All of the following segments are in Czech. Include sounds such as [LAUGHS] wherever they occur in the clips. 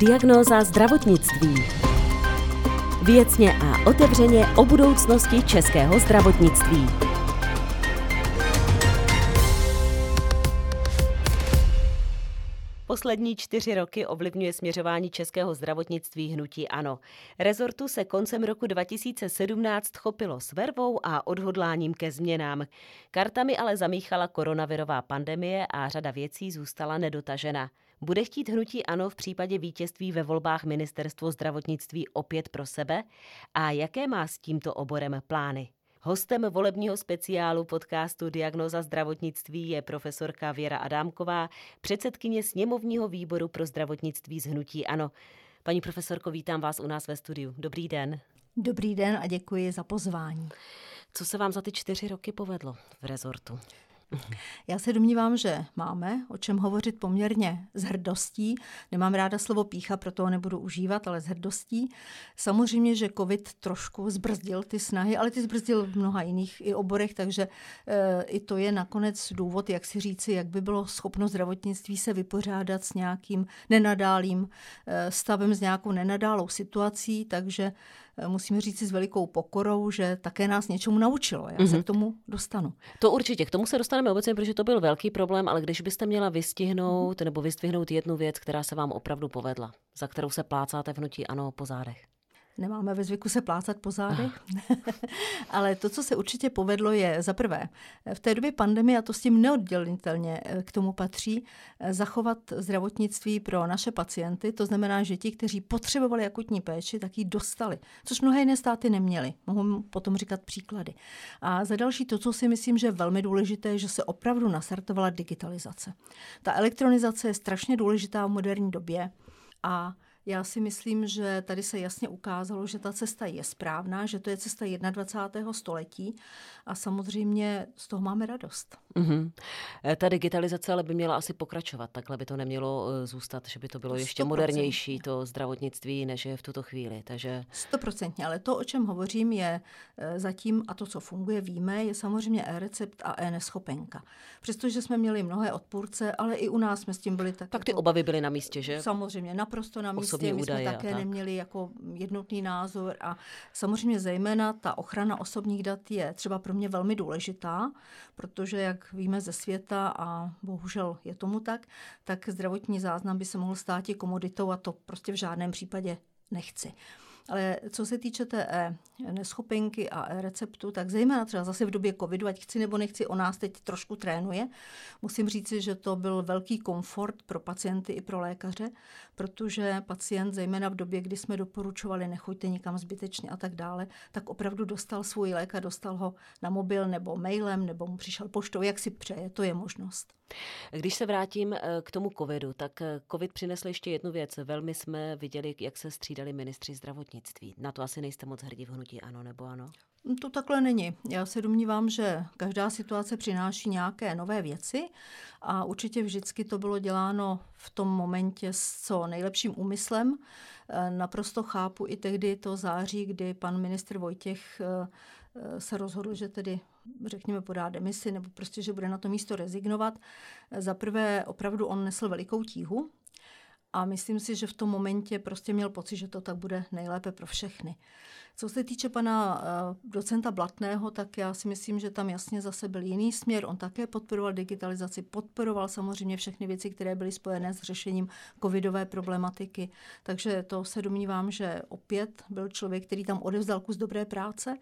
Diagnóza zdravotnictví. Věcně a otevřeně o budoucnosti českého zdravotnictví. Poslední čtyři roky ovlivňuje směřování českého zdravotnictví hnutí ANO. Rezortu se koncem roku 2017 chopilo s vervou a odhodláním ke změnám. Kartami ale zamíchala koronavirová pandemie a řada věcí zůstala nedotažena. Bude chtít hnutí ANO v případě vítězství ve volbách ministerstvo zdravotnictví opět pro sebe? A jaké má s tímto oborem plány? Hostem volebního speciálu podcastu Diagnoza zdravotnictví je profesorka Věra Adámková, předsedkyně sněmovního výboru pro zdravotnictví z Hnutí Ano. Paní profesorko, vítám vás u nás ve studiu. Dobrý den. Dobrý den a děkuji za pozvání. Co se vám za ty čtyři roky povedlo v rezortu? Já se domnívám, že máme o čem hovořit poměrně s hrdostí. Nemám ráda slovo pícha, proto ho nebudu užívat, ale s hrdostí. Samozřejmě, že covid trošku zbrzdil ty snahy, ale ty zbrzdil v mnoha jiných i oborech, takže e, i to je nakonec důvod, jak si říci, jak by bylo schopno zdravotnictví se vypořádat s nějakým nenadálým e, stavem, s nějakou nenadálou situací, takže musíme říct si s velikou pokorou, že také nás něčemu naučilo. Já mm-hmm. se mhm. k tomu dostanu. To určitě, k tomu se dostaneme obecně, protože to byl velký problém, ale když byste měla vystihnout nebo vystvihnout jednu věc, která se vám opravdu povedla, za kterou se plácáte vnutí ano po zádech nemáme ve zvyku se plácat po zádech, [LAUGHS] ale to, co se určitě povedlo, je za prvé, v té době pandemie, a to s tím neoddělitelně eh, k tomu patří, eh, zachovat zdravotnictví pro naše pacienty, to znamená, že ti, kteří potřebovali akutní péči, tak ji dostali, což mnohé jiné státy neměly. Mohu potom říkat příklady. A za další to, co si myslím, že je velmi důležité, že se opravdu nastartovala digitalizace. Ta elektronizace je strašně důležitá v moderní době a já si myslím, že tady se jasně ukázalo, že ta cesta je správná, že to je cesta 21. století a samozřejmě z toho máme radost. Mm-hmm. Ta digitalizace ale by měla asi pokračovat, takhle by to nemělo eh, zůstat, že by to bylo ještě 100%. modernější, to zdravotnictví, než je v tuto chvíli. Takže... Stoprocentně, ale to, o čem hovořím, je eh, zatím, a to, co funguje, víme, je samozřejmě e-recept a e-neschopenka. Přestože jsme měli mnohé odpůrce, ale i u nás jsme s tím byli tak. Tak ty jako... obavy byly na místě, že? Samozřejmě, naprosto na místě. Osobní My údaje jsme také neměli jako jednotný názor a samozřejmě zejména ta ochrana osobních dat je třeba pro mě velmi důležitá, protože jak víme ze světa a bohužel je tomu tak, tak zdravotní záznam by se mohl stát i komoditou a to prostě v žádném případě nechci. Ale co se týče té e neschopenky a e-receptu, tak zejména třeba zase v době covidu, ať chci nebo nechci, o nás teď trošku trénuje. Musím říci, že to byl velký komfort pro pacienty i pro lékaře, protože pacient, zejména v době, kdy jsme doporučovali nechoďte nikam zbytečně a tak dále, tak opravdu dostal svůj lék a dostal ho na mobil nebo mailem, nebo mu přišel poštou, jak si přeje, to je možnost. Když se vrátím eh, k tomu covidu, tak eh, covid přinesl ještě jednu věc. Velmi jsme viděli, jak se střídali ministři zdravotnictví. Na to asi nejste moc hrdí v hnutí ano nebo ano? To takhle není. Já se domnívám, že každá situace přináší nějaké nové věci a určitě vždycky to bylo děláno v tom momentě s co nejlepším úmyslem. Eh, naprosto chápu i tehdy to září, kdy pan ministr Vojtěch se rozhodl, že tedy řekněme, podá demisi nebo prostě, že bude na to místo rezignovat. Za prvé, opravdu on nesl velikou tíhu a myslím si, že v tom momentě prostě měl pocit, že to tak bude nejlépe pro všechny. Co se týče pana uh, docenta Blatného, tak já si myslím, že tam jasně zase byl jiný směr. On také podporoval digitalizaci, podporoval samozřejmě všechny věci, které byly spojené s řešením covidové problematiky. Takže to se domnívám, že opět byl člověk, který tam odevzdal kus dobré práce.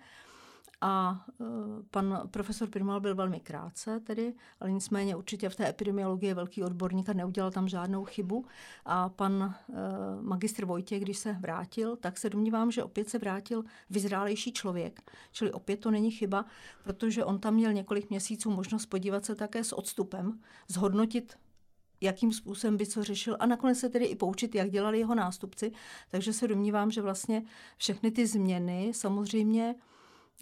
A e, pan profesor Pirmal byl velmi krátce tedy, ale nicméně určitě v té epidemiologii je velký odborník a neudělal tam žádnou chybu. A pan e, magistr Vojtěch, když se vrátil, tak se domnívám, že opět se vrátil vyzrálejší člověk. Čili opět to není chyba, protože on tam měl několik měsíců možnost podívat se také s odstupem, zhodnotit jakým způsobem by co řešil a nakonec se tedy i poučit, jak dělali jeho nástupci. Takže se domnívám, že vlastně všechny ty změny samozřejmě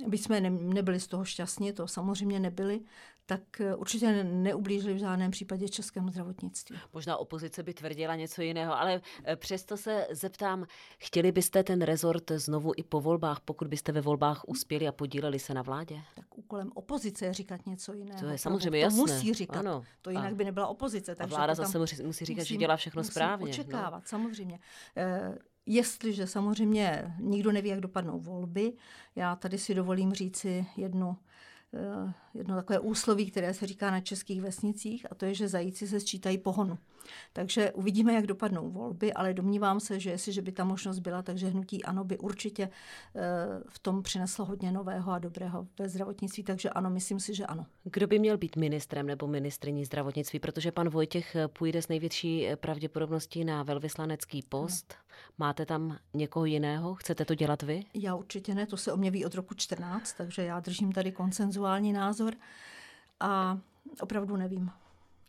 byť jsme nebyli z toho šťastní, to samozřejmě nebyli, tak eh, určitě neublížili v žádném případě českému zdravotnictví. Možná opozice by tvrdila něco jiného, ale eh, přesto se zeptám, chtěli byste ten rezort znovu i po volbách, pokud byste ve volbách uspěli a podíleli se na vládě? Tak úkolem opozice je říkat něco jiného. To je samozřejmě jasné. To musí říkat. Ano. To jinak a by nebyla opozice. Takže a vláda zase musí říkat, že dělá všechno musím správně. No. očekávat, no. samozřejmě. E, jestliže samozřejmě nikdo neví, jak dopadnou volby, já tady si dovolím říci jednu Eh, jedno takové úsloví, které se říká na českých vesnicích, a to je, že zajíci se sčítají pohonu. Takže uvidíme, jak dopadnou volby, ale domnívám se, že jestliže by ta možnost byla, takže hnutí ano by určitě eh, v tom přineslo hodně nového a dobrého ve zdravotnictví, takže ano, myslím si, že ano. Kdo by měl být ministrem nebo ministriní zdravotnictví, protože pan Vojtěch půjde s největší pravděpodobností na velvyslanecký post. Máte tam někoho jiného? Chcete to dělat vy? Já určitě ne, to se o mě ví od roku 14, takže já držím tady konsenzuální názor a opravdu nevím.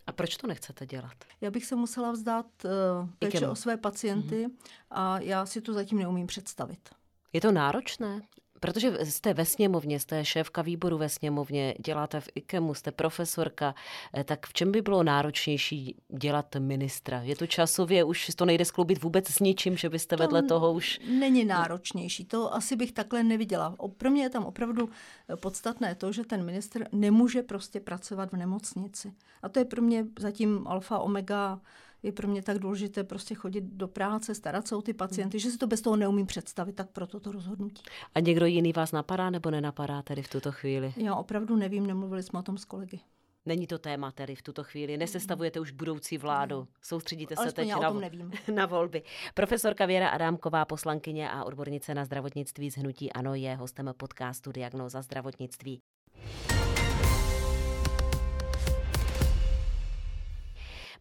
A proč to nechcete dělat? Já bych se musela vzdát uh, péče o své pacienty mm-hmm. a já si to zatím neumím představit. Je to náročné? Protože jste ve sněmovně, jste šéfka výboru ve sněmovně, děláte v IKEMu, jste profesorka, eh, tak v čem by bylo náročnější dělat ministra? Je to časově, už to nejde skloubit vůbec s ničím, že byste to vedle toho už... Není náročnější, to asi bych takhle neviděla. Pro mě je tam opravdu eh, podstatné to, že ten minister nemůže prostě pracovat v nemocnici. A to je pro mě zatím alfa omega je pro mě tak důležité prostě chodit do práce, starat se o ty pacienty, že si to bez toho neumím představit, tak proto to rozhodnutí. A někdo jiný vás napadá nebo nenapadá tedy v tuto chvíli? Já opravdu nevím, nemluvili jsme o tom s kolegy. Není to téma tedy v tuto chvíli. Nesestavujete už budoucí vládu. Soustředíte se teď na, nevím. [LAUGHS] na volby. Profesorka Věra Adámková, poslankyně a odbornice na zdravotnictví z Hnutí Ano, je hostem podcastu Diagnoza zdravotnictví.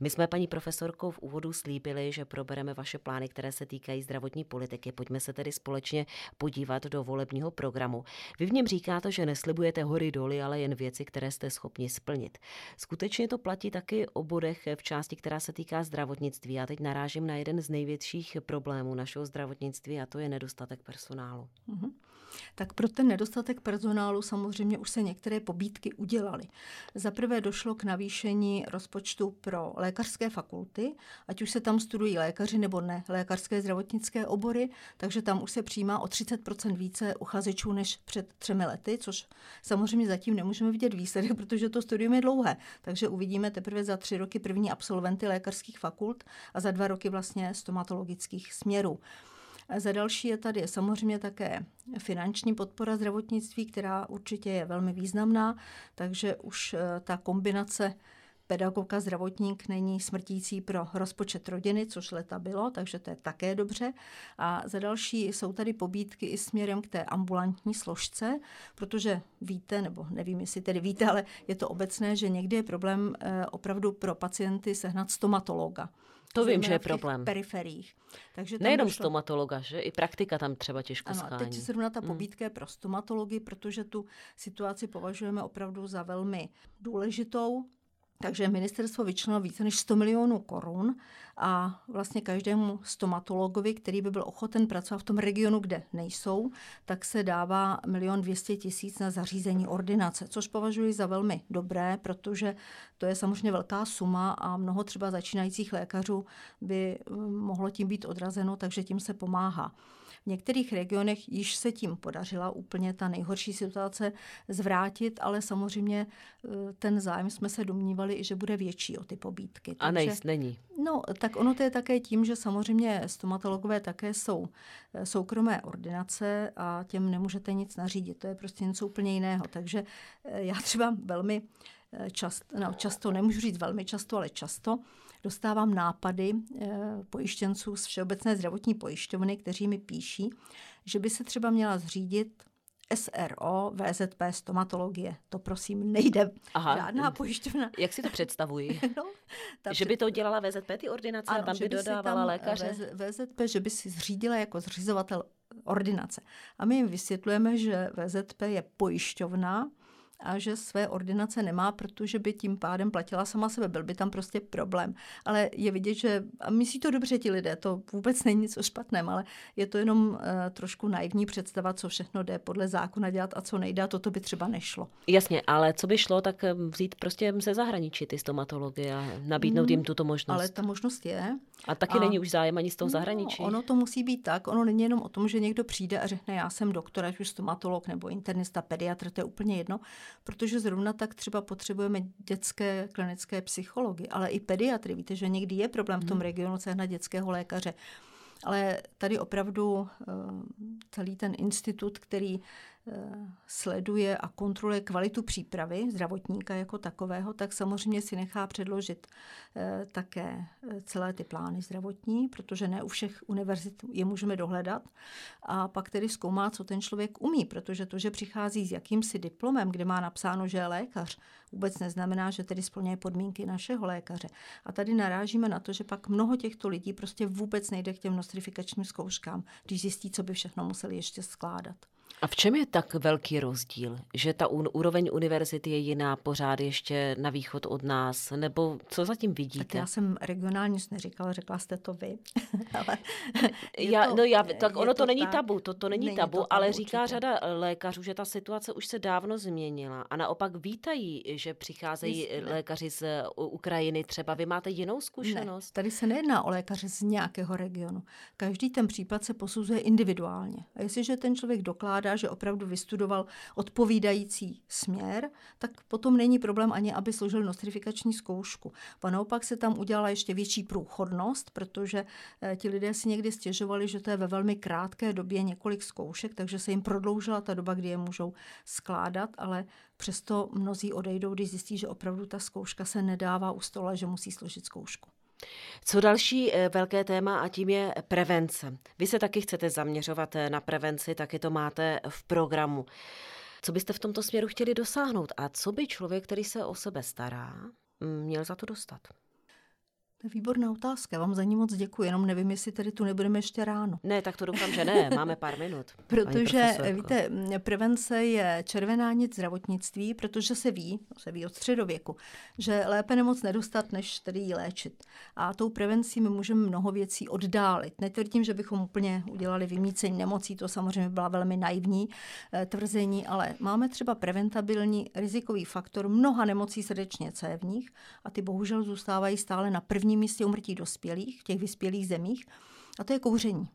My jsme paní profesorkou v úvodu slíbili, že probereme vaše plány, které se týkají zdravotní politiky. Pojďme se tedy společně podívat do volebního programu. Vy v něm říkáte, že neslibujete hory doly, ale jen věci, které jste schopni splnit. Skutečně to platí taky o bodech v části, která se týká zdravotnictví. Já teď narážím na jeden z největších problémů našeho zdravotnictví a to je nedostatek personálu. Mm-hmm tak pro ten nedostatek personálu samozřejmě už se některé pobídky udělaly. Za prvé došlo k navýšení rozpočtu pro lékařské fakulty, ať už se tam studují lékaři nebo ne, lékařské zdravotnické obory, takže tam už se přijímá o 30% více uchazečů než před třemi lety, což samozřejmě zatím nemůžeme vidět výsledek, [LAUGHS] protože to studium je dlouhé. Takže uvidíme teprve za tři roky první absolventy lékařských fakult a za dva roky vlastně stomatologických směrů. Za další je tady samozřejmě také finanční podpora zdravotnictví, která určitě je velmi významná, takže už eh, ta kombinace pedagogka, zdravotník není smrtící pro rozpočet rodiny, což leta bylo, takže to je také dobře. A za další jsou tady pobídky i směrem k té ambulantní složce, protože víte, nebo nevím, jestli tedy víte, ale je to obecné, že někdy je problém eh, opravdu pro pacienty sehnat stomatologa. To vím, že je problém. periferiích. Takže Nejenom došlo... stomatologa, že i praktika tam třeba těžko ano, schání. teď zrovna ta hmm. pobídka je pro stomatology, protože tu situaci považujeme opravdu za velmi důležitou. Takže ministerstvo vyčlenilo více než 100 milionů korun a vlastně každému stomatologovi, který by byl ochoten pracovat v tom regionu, kde nejsou, tak se dává milion 200 tisíc na zařízení ordinace, což považuji za velmi dobré, protože to je samozřejmě velká suma a mnoho třeba začínajících lékařů by eh, mohlo tím být odrazeno, takže tím se pomáhá. V některých regionech již se tím podařila úplně ta nejhorší situace zvrátit, ale samozřejmě eh, ten zájem jsme se domnívali, že bude větší o ty pobídky. A nejst, není. No, tak ono to je také tím, že samozřejmě stomatologové také jsou eh, soukromé ordinace a těm nemůžete nic nařídit. To je prostě něco úplně jiného. Takže eh, já třeba velmi často, no, často, nemůžu říct velmi často, ale často, dostávám nápady eh, pojištěnců z Všeobecné zdravotní pojišťovny, kteří mi píší, že by se třeba měla zřídit SRO, VZP, stomatologie. To prosím nejde. Aha. Žádná pojišťovna. Jak si to představuji? [LAUGHS] no, že by to dělala VZP, ty ordinace, ano, a tam by dodávala tam lékaře? VZP, že by si zřídila jako zřizovatel ordinace. A my jim vysvětlujeme, že VZP je pojišťovna, a že své ordinace nemá, protože by tím pádem platila sama sebe. Byl by tam prostě problém. Ale je vidět, že a myslí to dobře ti lidé, to vůbec není nic o špatném, ale je to jenom uh, trošku naivní představa, co všechno jde podle zákona dělat a co nejde a toto by třeba nešlo. Jasně, ale co by šlo, tak vzít prostě ze zahraničí ty stomatology a nabídnout mm, jim tuto možnost. Ale ta možnost je. A taky a, není už zájem ani z toho no, zahraničí. Ono to musí být tak, ono není jenom o tom, že někdo přijde a řekne, já jsem doktor, ať už stomatolog nebo internista, pediatr, to je úplně jedno, protože zrovna tak třeba potřebujeme dětské klinické psychology, ale i pediatry. Víte, že někdy je problém v tom hmm. regionu sehnat dětského lékaře. Ale tady opravdu eh, celý ten institut, který sleduje a kontroluje kvalitu přípravy zdravotníka jako takového, tak samozřejmě si nechá předložit eh, také eh, celé ty plány zdravotní, protože ne u všech univerzit je můžeme dohledat. A pak tedy zkoumá, co ten člověk umí, protože to, že přichází s jakýmsi diplomem, kde má napsáno, že je lékař, vůbec neznamená, že tedy splňuje podmínky našeho lékaře. A tady narážíme na to, že pak mnoho těchto lidí prostě vůbec nejde k těm nostrifikačním zkouškám, když zjistí, co by všechno museli ještě skládat. A v čem je tak velký rozdíl? Že ta úroveň univerzity je jiná pořád ještě na východ od nás? Nebo co zatím vidíte? Tak já jsem regionálně neříkala, řekla jste to vy. [LAUGHS] ale já, to, no já, tak ono to, to není tak, tabu, to, to není, není tabu, to tabu, ale říká určitě. řada lékařů, že ta situace už se dávno změnila a naopak vítají, že přicházejí Jistě. lékaři z Ukrajiny třeba. Vy máte jinou zkušenost? Ne, tady se nejedná o lékaře z nějakého regionu. Každý ten případ se posuzuje individuálně. A jestliže ten člověk dokládá, dokládá, že opravdu vystudoval odpovídající směr, tak potom není problém ani, aby složil nostrifikační zkoušku. A naopak se tam udělala ještě větší průchodnost, protože eh, ti lidé si někdy stěžovali, že to je ve velmi krátké době několik zkoušek, takže se jim prodloužila ta doba, kdy je můžou skládat, ale přesto mnozí odejdou, když zjistí, že opravdu ta zkouška se nedává u stola, že musí složit zkoušku. Co další eh, velké téma a tím je prevence. Vy se taky chcete zaměřovat eh, na prevenci, taky to máte v programu. Co byste v tomto směru chtěli dosáhnout a co by člověk, který se o sebe stará, měl za to dostat? To je výborná otázka, vám za ní moc děkuji, jenom nevím, jestli tady tu nebudeme ještě ráno. Ne, tak to doufám, že ne, [LAUGHS] máme pár minut. protože, víte, prevence je červená nic zdravotnictví, protože se ví, se ví od středověku, že lépe nemoc nedostat, než tedy ji léčit. A tou prevencí my můžeme mnoho věcí oddálit. Netvrdím, že bychom úplně udělali vymícení nemocí, to samozřejmě byla velmi naivní eh, tvrzení, ale máme třeba preventabilní rizikový faktor mnoha nemocí srdečně cévních a ty bohužel zůstávají stále na první prvním místě umrtí dospělých v těch vyspělých zemích, a to je kouření.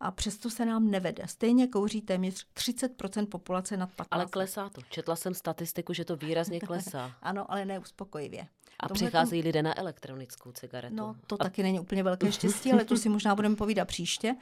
A přesto se nám nevede. Stejně kouří téměř 30% populace nad 15. Ale klesá to. Četla jsem statistiku, že to výrazně [LAUGHS] klesá. ano, ale neuspokojivě. A přicházejí tom... lidé na elektronickou cigaretu. No, to a... taky není úplně velké [LAUGHS] štěstí, ale tu si možná budeme povídat příště,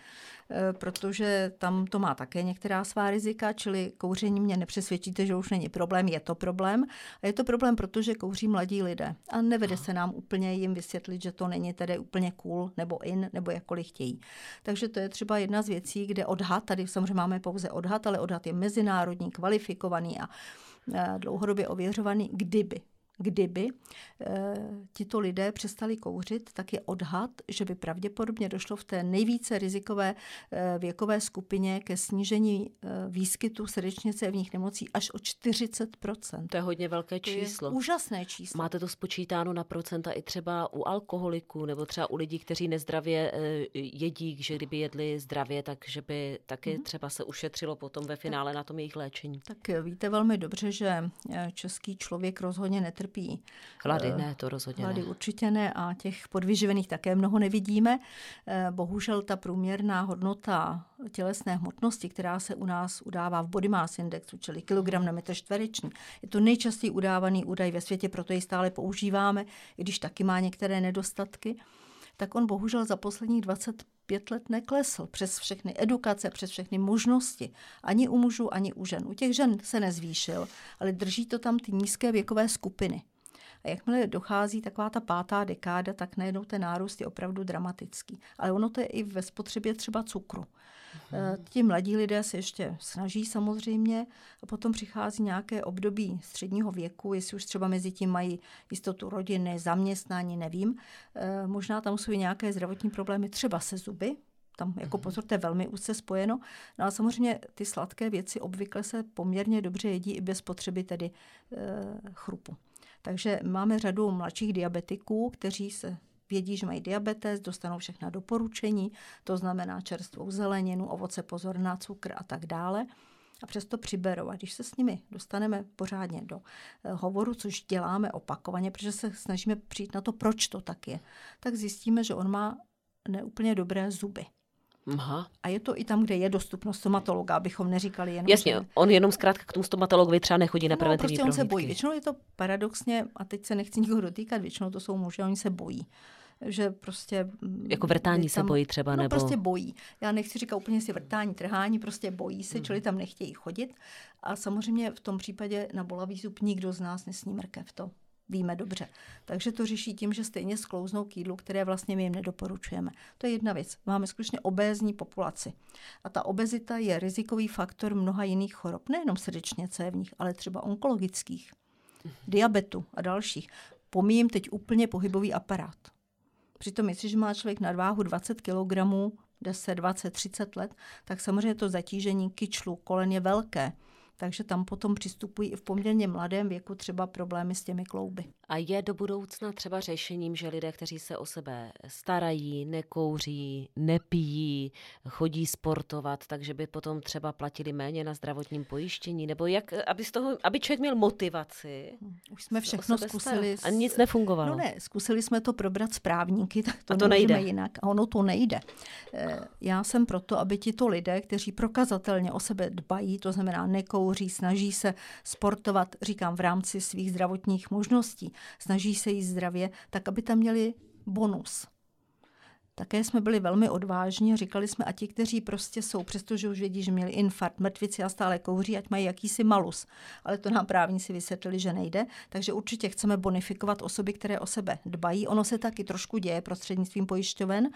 eh, protože tam to má také některá svá rizika, čili kouření mě nepřesvědčíte, že už není problém, je to problém. A je to problém, protože kouří mladí lidé. A nevede se nám úplně jim vysvětlit, že to není tedy úplně cool nebo in, nebo jakkoliv chtějí. Takže to je třeba jedna z věcí, kde odhad, tady samozřejmě máme pouze odhad, ale odhad je mezinárodní, kvalifikovaný a dlouhodobě ověřovaný, kdyby kdyby e, tito lidé přestali kouřit, tak je odhad, že by pravděpodobně došlo v té nejvíce rizikové e, věkové skupině ke snížení e, výskytu srdečně cévních nemocí až o 40% To je hodně velké číslo. To je úžasné číslo. Máte to spočítáno na procenta i třeba u alkoholiků nebo třeba u lidí, kteří nezdravě jedí, že kdyby jedli zdravě, takže by taky mm-hmm. třeba se ušetřilo potom ve finále tak, na tom jejich léčení. Tak víte velmi dobře, že český člověk rozhodně netrpí trpí. Hlady eh, ne, to rozhodně Hlady ne. určitě ne a těch podvyživených také mnoho nevidíme. Eh, bohužel ta průměrná hodnota tělesné hmotnosti, která se u nás udává v body mass indexu, čili kilogram na metr čtvereční, je to nejčastěji udávaný údaj ve světě, proto ji stále používáme, i když taky má některé nedostatky tak on bohužel za posledních 25 let neklesl přes všechny edukace, přes všechny možnosti. Ani u mužů, ani u žen. U těch žen se nezvýšil, ale drží to tam ty nízké věkové skupiny. A jakmile dochází taková ta pátá dekáda, tak najednou ten nárůst je opravdu dramatický. Ale ono to je i ve spotřebě třeba cukru. Mm-hmm. Ti mladí lidé se ještě snaží samozřejmě a potom přichází nějaké období středního věku, jestli už třeba mezi tím mají jistotu rodiny, zaměstnání, nevím. Eh, možná tam jsou i nějaké zdravotní problémy, třeba se zuby, tam jako mhm. pozor, to je velmi úzce spojeno. No a samozřejmě ty sladké věci obvykle se poměrně dobře jedí i bez potřeby tedy e, chrupu. Takže máme řadu mladších diabetiků, kteří se vědí, že mají diabetes, dostanou všechna doporučení, to znamená čerstvou zeleninu, ovoce, pozor na cukr a tak dále. A přesto přiberou. A když se s nimi dostaneme pořádně do eh, hovoru, což děláme opakovaně, protože se snažíme přijít na to, proč to tak je, tak zjistíme, že on má neúplně dobré zuby. Aha. A je to i tam, kde je dostupnost stomatologa, abychom neříkali jenom. Jasně, že... on jenom zkrátka k tomu stomatologovi třeba nechodí na preventivní no, prostě on se bojí. Většinou je to paradoxně, a teď se nechci nikoho dotýkat, většinou to jsou muži, oni se bojí že prostě... Mm, jako vrtání tam, se bojí třeba, no, nebo... prostě bojí. Já nechci říkat úplně si vrtání, trhání, prostě bojí se, mm. čili tam nechtějí chodit. A samozřejmě v tom případě na bolavý zub nikdo z nás nesní mrkev, to víme dobře. Takže to řeší tím, že stejně sklouznou k jídlu, které vlastně my jim nedoporučujeme. To je jedna věc. Máme skutečně obézní populaci. A ta obezita je rizikový faktor mnoha jiných chorob, nejenom srdečně cévních, ale třeba onkologických, diabetu a dalších. Pomíjím teď úplně pohybový aparát. Přitom, jestliže má člověk nadváhu 20 kg, 10, 20, 30 let, tak samozřejmě to zatížení kyčlu, kolen je velké takže tam potom přistupují i v poměrně mladém věku třeba problémy s těmi klouby. A je do budoucna třeba řešením, že lidé, kteří se o sebe starají, nekouří, nepijí, chodí sportovat, takže by potom třeba platili méně na zdravotním pojištění? Nebo jak, aby, z toho, aby člověk měl motivaci? Už jsme všechno zkusili. A nic nefungovalo. No ne, zkusili jsme to probrat s právníky, [LAUGHS] tak to, a to nejde. jinak. A ono to nejde. Eh, já jsem proto, aby ti to lidé, kteří prokazatelně o sebe dbají, to znamená nekouří, snaží se sportovat, říkám, v rámci svých zdravotních možností, snaží se jíst zdravě, tak aby tam měli bonus. Také jsme byli velmi odvážní říkali jsme, a ti, kteří prostě jsou, přestože už vědí, že měli infarkt, mrtvici a stále kouří, ať mají jakýsi malus. Ale to nám právníci vysvětlili, že nejde. Takže určitě chceme bonifikovat osoby, které o sebe dbají. Ono se taky trošku děje prostřednictvím pojišťoven.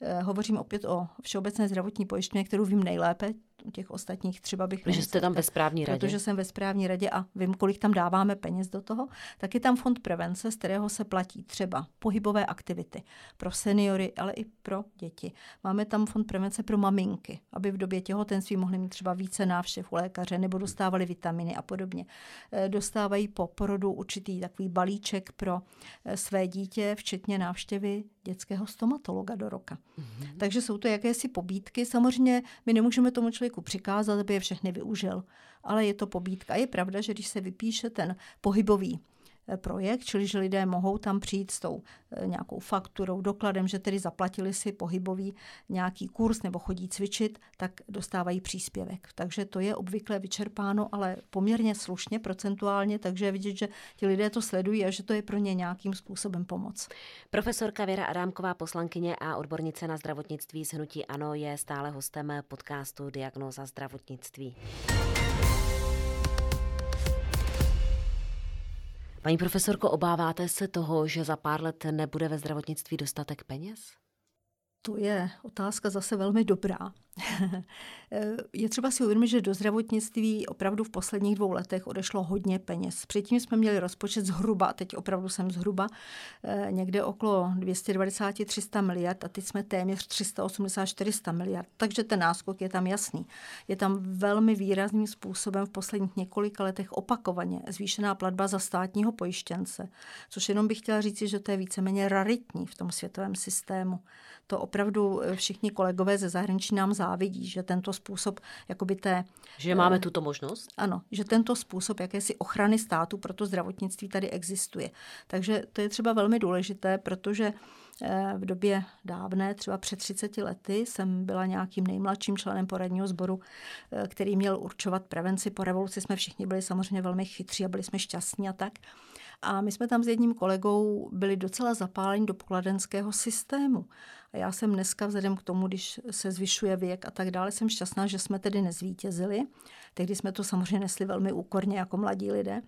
Eh, hovořím opět o Všeobecné zdravotní pojišťovně, kterou vím nejlépe, u těch ostatních třeba bych... Protože jste tam ve správní radě. Protože jsem ve správní radě a vím, kolik tam dáváme peněz do toho. Tak je tam fond prevence, z kterého se platí třeba pohybové aktivity pro seniory, ale i pro děti. Máme tam fond prevence pro maminky, aby v době těhotenství mohly mít třeba více návštěv u lékaře nebo dostávali vitaminy a podobně. Eh, dostávají po porodu určitý takový balíček pro eh, své dítě, včetně návštěvy dětského stomatologa do roka. Mm-hmm. Takže jsou to jakési pobídky. Samozřejmě my nemůžeme tomu člověku přikázat, aby je všechny využil, ale je to pobídka. Je pravda, že když se vypíše ten pohybový projekt, čili že lidé mohou tam přijít s tou eh, nějakou fakturou, dokladem, že tedy zaplatili si pohybový nějaký kurz nebo chodí cvičit, tak dostávají příspěvek. Takže to je obvykle vyčerpáno, ale poměrně slušně, procentuálně, takže je vidět, že ti lidé to sledují a že to je pro ně nějakým způsobem pomoc. Profesorka Věra Adámková, poslankyně a odbornice na zdravotnictví z Hnutí Ano, je stále hostem podcastu Diagnoza zdravotnictví. Paní profesorko, obáváte se toho, že za pár let nebude ve zdravotnictví dostatek peněz? To je otázka zase velmi dobrá. [LAUGHS] je třeba si uvědomit, že do zdravotnictví opravdu v posledních dvou letech odešlo hodně peněz. Předtím jsme měli rozpočet zhruba, teď opravdu jsem zhruba, eh, někde okolo 290-300 miliard a teď jsme téměř 380-400 miliard. Takže ten náskok je tam jasný. Je tam velmi výrazným způsobem v posledních několika letech opakovaně zvýšená platba za státního pojištěnce, což jenom bych chtěla říci, že to je víceméně raritní v tom světovém systému to opravdu eh, všichni kolegové ze zahraničí nám závidí, že tento způsob jakoby té... Že máme eh, tuto možnost? Ano, že tento způsob jakési ochrany státu pro to zdravotnictví tady existuje. Takže to je třeba velmi důležité, protože eh, v době dávné, třeba před 30 lety, jsem byla nějakým nejmladším členem poradního sboru, který měl určovat prevenci. Po revoluci jsme všichni byli samozřejmě velmi chytří a byli jsme šťastní a tak. A my jsme tam s jedním kolegou byli docela zapáleni do pokladenského systému. A já jsem dneska, vzhledem k tomu, když se zvyšuje věk a tak dále, jsem šťastná, že jsme tedy nezvítězili. Tehdy jsme to samozřejmě nesli velmi úkorně jako mladí lidé,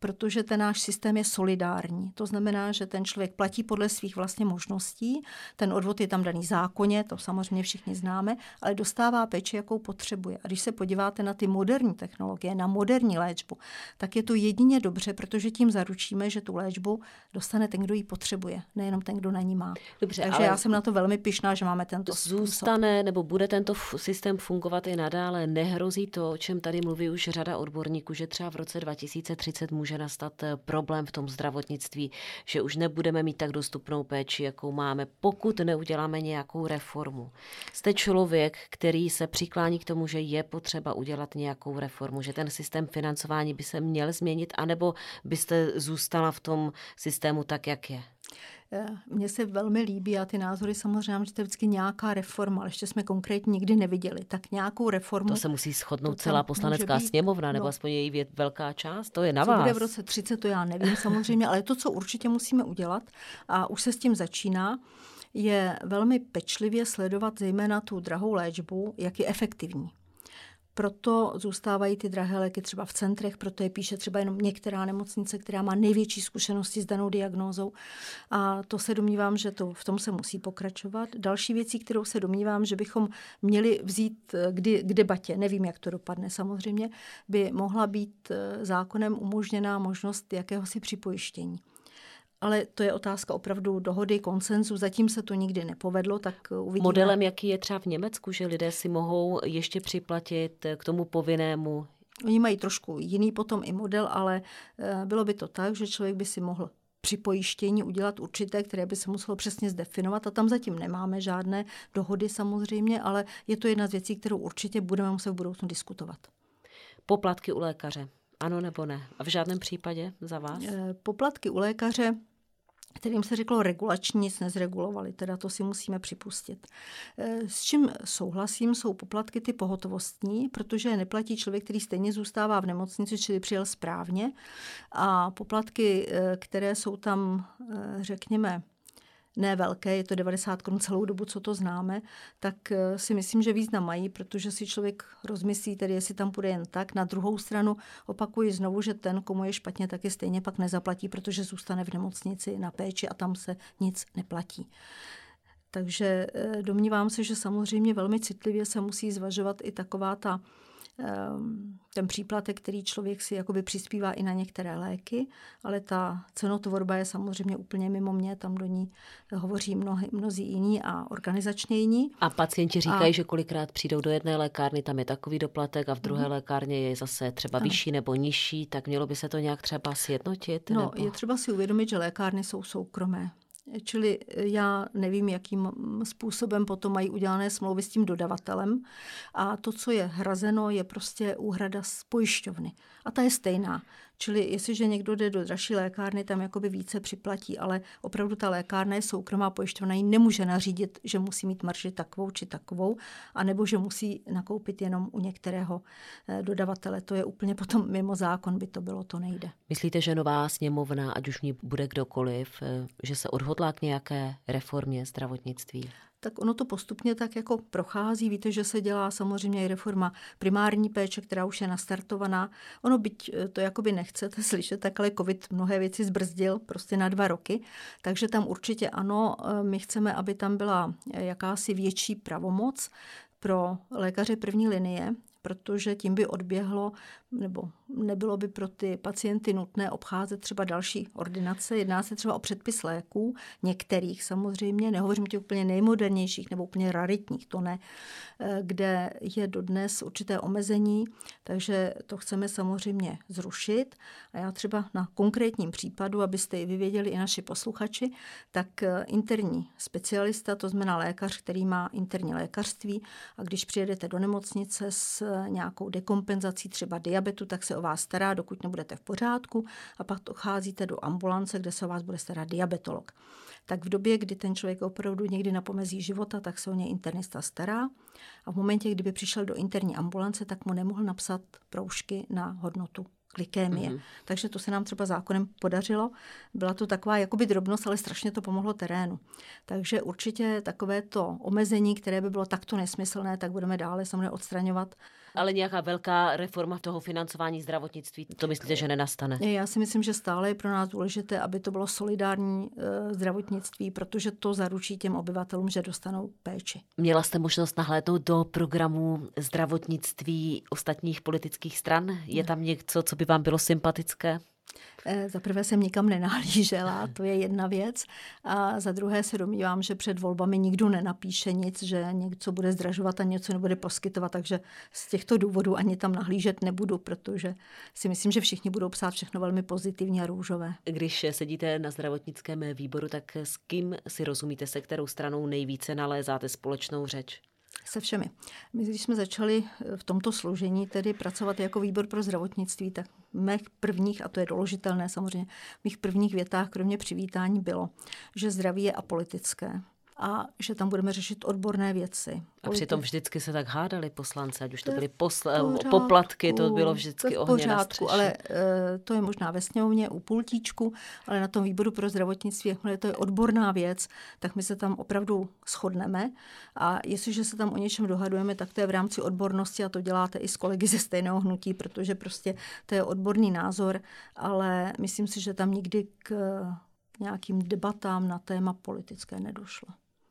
protože ten náš systém je solidární. To znamená, že ten člověk platí podle svých vlastně možností, ten odvod je tam daný zákoně, to samozřejmě všichni známe, ale dostává péči, jakou potřebuje. A když se podíváte na ty moderní technologie, na moderní léčbu, tak je to jedině dobře, protože tím zaručíme, že tu léčbu dostane ten, kdo ji potřebuje, nejenom ten, kdo na ní má. Dobře, Takže já jsem na to velmi pišná, že máme tento Zůstane způsob. nebo bude tento systém fungovat i nadále? Nehrozí to, o čem tady mluví už řada odborníků, že třeba v roce 2030 může nastat eh, problém v tom zdravotnictví, že už nebudeme mít tak dostupnou péči, jakou máme, pokud neuděláme nějakou reformu. Jste člověk, který se přiklání k tomu, že je potřeba udělat nějakou reformu, že ten systém financování by se měl změnit, anebo byste zůstala v tom systému tak, jak je? Eh, mně se velmi líbí a ty názory samozřejmě, že to je vždycky nějaká reforma, ale ještě jsme konkrétně nikdy neviděli. Tak nějakou reformu. To se musí shodnout celá poslanecká sněmovna, nebo no, aspoň její věd, velká část, to je na co vás. bude v roce 30, to já nevím samozřejmě, ale to, co určitě musíme udělat, a už se s tím začíná, je velmi pečlivě sledovat zejména tu drahou léčbu, jak je efektivní. Proto zůstávají ty drahé léky třeba v centrech, proto je píše třeba jenom některá nemocnice, která má největší zkušenosti s danou diagnózou. A to se domnívám, že to, v tom se musí pokračovat. Další věcí, kterou se domnívám, že bychom měli vzít eh, kdy, k debatě, nevím, jak to dopadne samozřejmě, by mohla být eh, zákonem umožněná možnost jakéhosi připojištění ale to je otázka opravdu dohody, konsenzu. Zatím se to nikdy nepovedlo, tak uvidíme. Modelem, jaký je třeba v Německu, že lidé si mohou ještě připlatit k tomu povinnému Oni mají trošku jiný potom i model, ale eh, bylo by to tak, že člověk by si mohl při pojištění udělat určité, které by se muselo přesně zdefinovat a tam zatím nemáme žádné dohody samozřejmě, ale je to jedna z věcí, kterou určitě budeme muset v budoucnu diskutovat. Poplatky u lékaře. Ano nebo ne? A v žádném případě za vás? Eh, poplatky u lékaře kterým se řeklo regulační, nic nezregulovali, teda to si musíme připustit. Eh, s čím souhlasím, jsou poplatky ty pohotovostní, protože neplatí člověk, který stejně zůstává v nemocnici, čili přijel správně. A poplatky, eh, které jsou tam, řekněme, ne velké, je to 90 korun celou dobu, co to známe, tak eh, si myslím, že význam mají, protože si člověk rozmyslí, tedy jestli tam půjde jen tak. Na druhou stranu opakuji znovu, že ten, komu je špatně, tak je stejně pak nezaplatí, protože zůstane v nemocnici na péči a tam se nic neplatí. Takže eh, domnívám se, že samozřejmě velmi citlivě se musí zvažovat i taková ta ten příplatek, který člověk si jakoby přispívá i na některé léky, ale ta cenotvorba je samozřejmě úplně mimo mě, tam do ní hovoří mnohy, mnozí jiní a organizačně jiní. A pacienti říkají, a... že kolikrát přijdou do jedné lékárny, tam je takový doplatek a v druhé mm. lékárně je zase třeba ano. vyšší nebo nižší, tak mělo by se to nějak třeba sjednotit? No, nebo... je třeba si uvědomit, že lékárny jsou soukromé. Čili já nevím, jakým způsobem potom mají udělané smlouvy s tím dodavatelem. A to, co je hrazeno, je prostě úhrada z pojišťovny. A ta je stejná. Čili jestliže někdo jde do dražší lékárny, tam jakoby více připlatí, ale opravdu ta lékárna je soukromá pojišťovna, ji nemůže nařídit, že musí mít marži takovou či takovou, anebo že musí nakoupit jenom u některého eh, dodavatele. To je úplně potom mimo zákon, by to bylo, to nejde. Myslíte, že nová sněmovna, ať už ní bude kdokoliv, eh, že se odhodlá k nějaké reformě zdravotnictví? Tak ono to postupně tak jako prochází. Víte, že se dělá samozřejmě i reforma primární péče, která už je nastartovaná. Ono byť eh, to jakoby nechcete [LAUGHS] slyšet, tak ale covid mnohé věci zbrzdil prostě na dva roky. Takže tam určitě ano, eh, my chceme, aby tam byla eh, jakási větší pravomoc pro lékaře první linie, protože tím by odběhlo nebo nebylo by pro ty pacienty nutné obcházet třeba další ordinace. Jedná se třeba o předpis léků, některých samozřejmě, nehovořím těch úplně nejmodernějších nebo úplně raritních, to ne, eh, kde je dodnes určité omezení, takže to chceme samozřejmě zrušit. A já třeba na konkrétním případu, abyste i vyvěděli i naši posluchači, tak eh, interní specialista, to znamená lékař, který má interní lékařství a když přijedete do nemocnice s nějakou dekompenzací, třeba diabetu, tak se o vás stará, dokud nebudete v pořádku a pak docházíte do ambulance, kde se o vás bude starat diabetolog. Tak v době, kdy ten člověk opravdu někdy na pomezí života, tak se o něj internista stará a v momentě, kdyby přišel do interní ambulance, tak mu nemohl napsat proužky na hodnotu glykémie. Mm-hmm. Takže to se nám třeba zákonem podařilo. Byla to taková jakoby drobnost, ale strašně to pomohlo terénu. Takže určitě takové to omezení, které by bylo takto nesmyslné, tak budeme dále samozřejmě odstraňovat Ale nějaká velká reforma toho financování zdravotnictví, to myslíte, že nenastane? Já si myslím, že stále je pro nás důležité, aby to bylo solidární e, zdravotnictví, protože to zaručí těm obyvatelům, že dostanou péči. Měla jste možnost nahlédnout do programu zdravotnictví ostatních politických stran? Je tam něco, co by vám bylo sympatické? Eh, za prvé jsem nikam nenahlížela, to je jedna věc. A za druhé se domnívám, že před volbami nikdo nenapíše nic, že něco bude zdražovat a něco nebude poskytovat, takže z těchto důvodů ani tam nahlížet nebudu, protože si myslím, že všichni budou psát všechno velmi pozitivně a růžové. Když sedíte na zdravotnickém výboru, tak s kým si rozumíte, se kterou stranou nejvíce nalézáte společnou řeč? Se všemi. My, když jsme začali eh, v tomto složení tedy pracovat jako výbor pro zdravotnictví, tak v mých prvních, a to je doložitelné samozřejmě, v mých prvních větách, kromě přivítání bylo, že zdraví je apolitické a že tam budeme řešit odborné věci. A přitom vždycky se tak hádali poslanci, ať už to byly posl- poplatky, to bylo vždycky to v pořádku, ale uh, to je možná ve sněmovně u pultíčku, ale na tom výboru pro zdravotnictví, jakmile to je odborná věc, tak my se tam opravdu shodneme. A jestliže se tam o něčem dohadujeme, tak to je v rámci odbornosti a to děláte i s kolegy ze stejného hnutí, protože prostě to je odborný názor, ale myslím si, že tam nikdy k nějakým debatám na téma politické nedošlo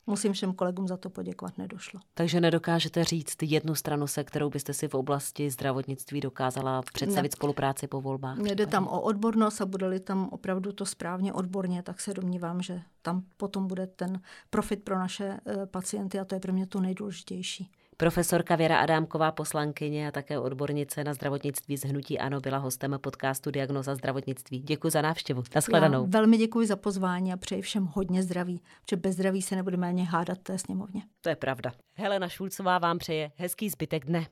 musím všem kolegům za to poděkovat, nedošlo. Takže nedokážete říct jednu stranu, se kterou byste si v oblasti zdravotnictví dokázala představit ne. spolupráci po volbách? Jde tam o odbornost a bude-li tam opravdu to správně odborně, tak se domnívám, že tam potom bude ten profit pro naše eh, pacienty a to je pro mě to nejdůležitější. Profesorka Věra Adámková, poslankyně a také odbornice na zdravotnictví z Hnutí Ano, byla hostem podcastu Diagnoza zdravotnictví. Děkuji za návštěvu. Naschledanou. Já velmi děkuji za pozvání a přeji všem hodně zdraví, protože bez zdraví se nebudeme ani hádat té sněmovně. To je pravda. Helena Šulcová vám přeje hezký zbytek dne.